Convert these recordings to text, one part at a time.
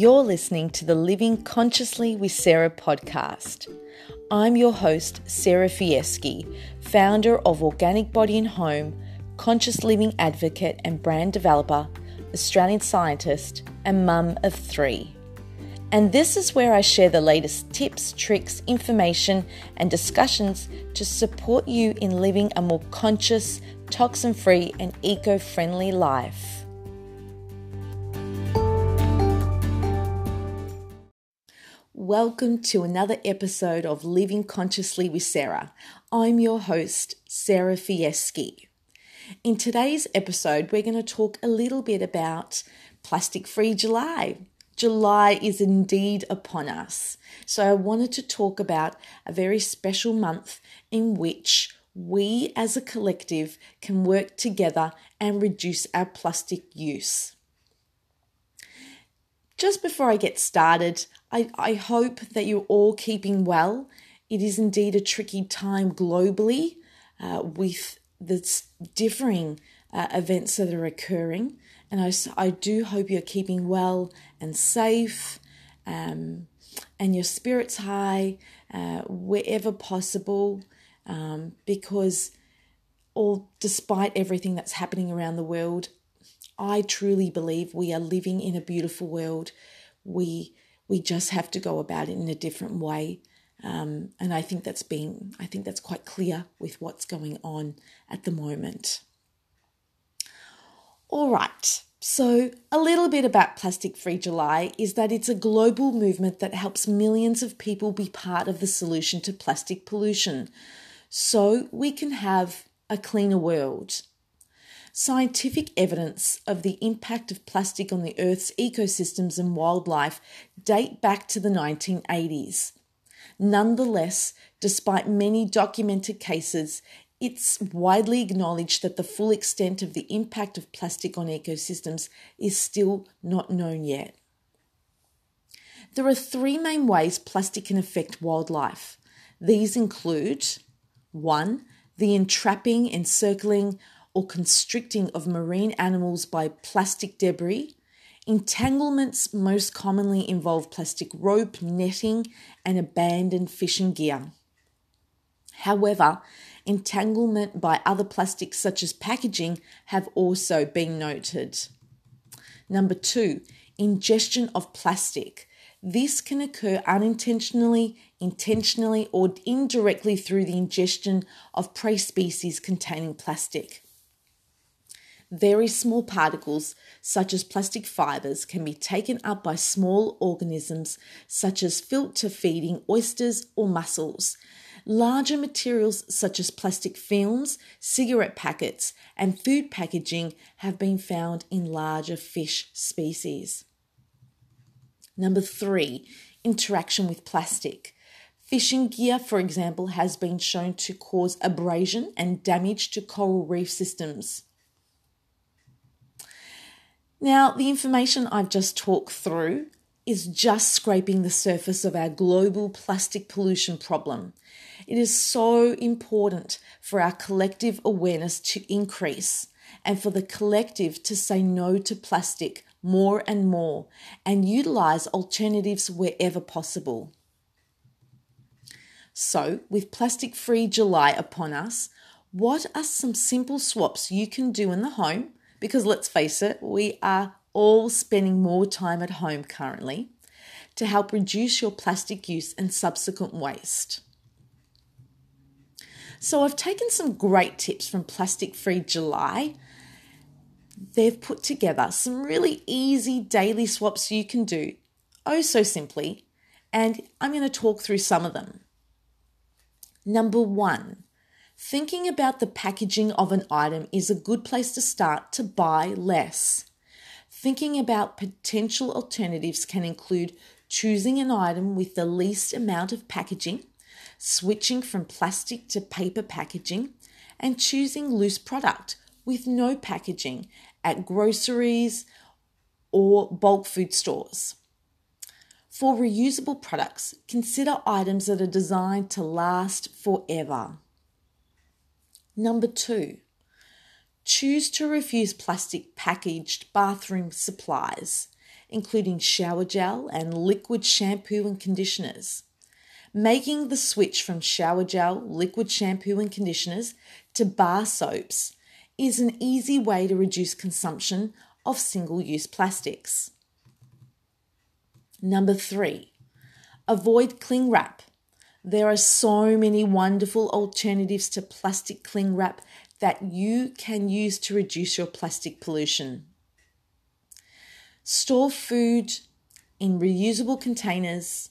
You're listening to the Living Consciously with Sarah podcast. I'm your host, Sarah Fieschi, founder of Organic Body and Home, conscious living advocate and brand developer, Australian scientist, and mum of three. And this is where I share the latest tips, tricks, information, and discussions to support you in living a more conscious, toxin free, and eco friendly life. Welcome to another episode of Living Consciously with Sarah. I'm your host, Sarah Fieschi. In today's episode, we're going to talk a little bit about Plastic Free July. July is indeed upon us. So, I wanted to talk about a very special month in which we as a collective can work together and reduce our plastic use. Just before I get started, I, I hope that you're all keeping well. It is indeed a tricky time globally uh, with the differing uh, events that are occurring. And I, I do hope you're keeping well and safe um, and your spirits high uh, wherever possible um, because all despite everything that's happening around the world I truly believe we are living in a beautiful world. We we just have to go about it in a different way. Um, and I think that's being I think that's quite clear with what's going on at the moment. All right. So, a little bit about Plastic Free July is that it's a global movement that helps millions of people be part of the solution to plastic pollution so we can have a cleaner world. Scientific evidence of the impact of plastic on the Earth's ecosystems and wildlife date back to the 1980s. Nonetheless, despite many documented cases, it's widely acknowledged that the full extent of the impact of plastic on ecosystems is still not known yet. There are three main ways plastic can affect wildlife. These include 1. The entrapping, encircling, or constricting of marine animals by plastic debris. Entanglements most commonly involve plastic rope, netting, and abandoned fishing gear. However, entanglement by other plastics such as packaging have also been noted. Number two, ingestion of plastic. This can occur unintentionally, intentionally, or indirectly through the ingestion of prey species containing plastic. Very small particles, such as plastic fibers, can be taken up by small organisms such as filter feeding oysters or mussels. Larger materials such as plastic films, cigarette packets, and food packaging have been found in larger fish species. Number three, interaction with plastic. Fishing gear, for example, has been shown to cause abrasion and damage to coral reef systems. Now, the information I've just talked through is just scraping the surface of our global plastic pollution problem. It is so important for our collective awareness to increase and for the collective to say no to plastic more and more and utilize alternatives wherever possible. So, with Plastic Free July upon us, what are some simple swaps you can do in the home because let's face it, we are all spending more time at home currently to help reduce your plastic use and subsequent waste. So, I've taken some great tips from Plastic Free July. They've put together some really easy daily swaps you can do, oh so simply, and I'm going to talk through some of them. Number one, Thinking about the packaging of an item is a good place to start to buy less. Thinking about potential alternatives can include choosing an item with the least amount of packaging, switching from plastic to paper packaging, and choosing loose product with no packaging at groceries or bulk food stores. For reusable products, consider items that are designed to last forever. Number two, choose to refuse plastic packaged bathroom supplies. including shower gel and liquid shampoo and conditioners. Making the switch from shower gel, liquid shampoo and conditioners to bar soaps is an easy way to reduce consumption of single use plastics. Number three, avoid cling wrap. There are so many wonderful alternatives to plastic cling wrap that you can use to reduce your plastic pollution. Store food in reusable containers.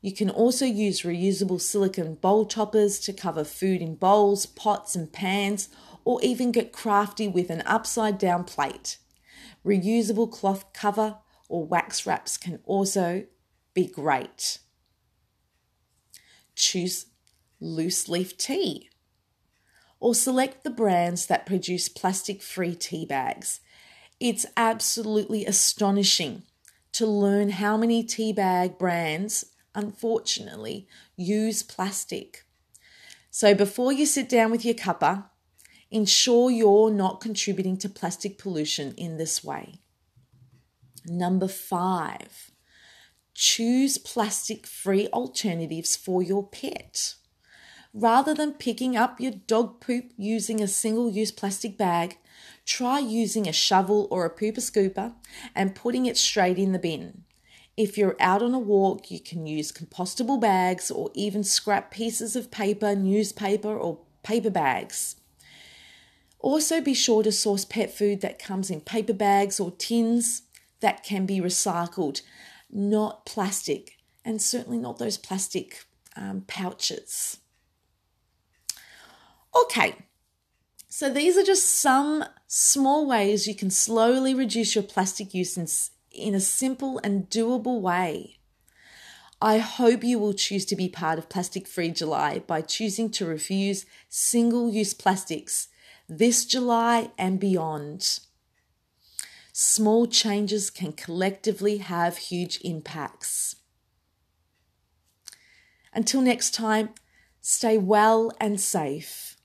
You can also use reusable silicone bowl toppers to cover food in bowls, pots, and pans, or even get crafty with an upside down plate. Reusable cloth cover or wax wraps can also be great. Choose loose leaf tea or select the brands that produce plastic free tea bags. It's absolutely astonishing to learn how many tea bag brands, unfortunately, use plastic. So before you sit down with your cuppa, ensure you're not contributing to plastic pollution in this way. Number five, choose plastic free alternatives for your pet. Rather than picking up your dog poop using a single use plastic bag, try using a shovel or a pooper scooper and putting it straight in the bin. If you're out on a walk, you can use compostable bags or even scrap pieces of paper, newspaper, or paper bags. Also, be sure to source pet food that comes in paper bags or tins that can be recycled, not plastic, and certainly not those plastic um, pouches. Okay, so these are just some small ways you can slowly reduce your plastic use in, in a simple and doable way. I hope you will choose to be part of Plastic Free July by choosing to refuse single use plastics this July and beyond. Small changes can collectively have huge impacts. Until next time, stay well and safe.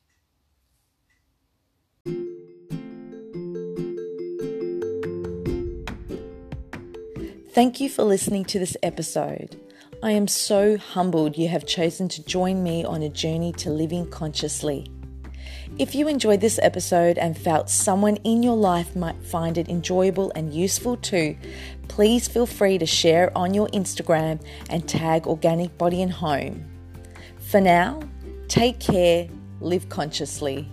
Thank you for listening to this episode. I am so humbled you have chosen to join me on a journey to living consciously. If you enjoyed this episode and felt someone in your life might find it enjoyable and useful too, please feel free to share on your Instagram and tag Organic Body and Home. For now, take care, live consciously.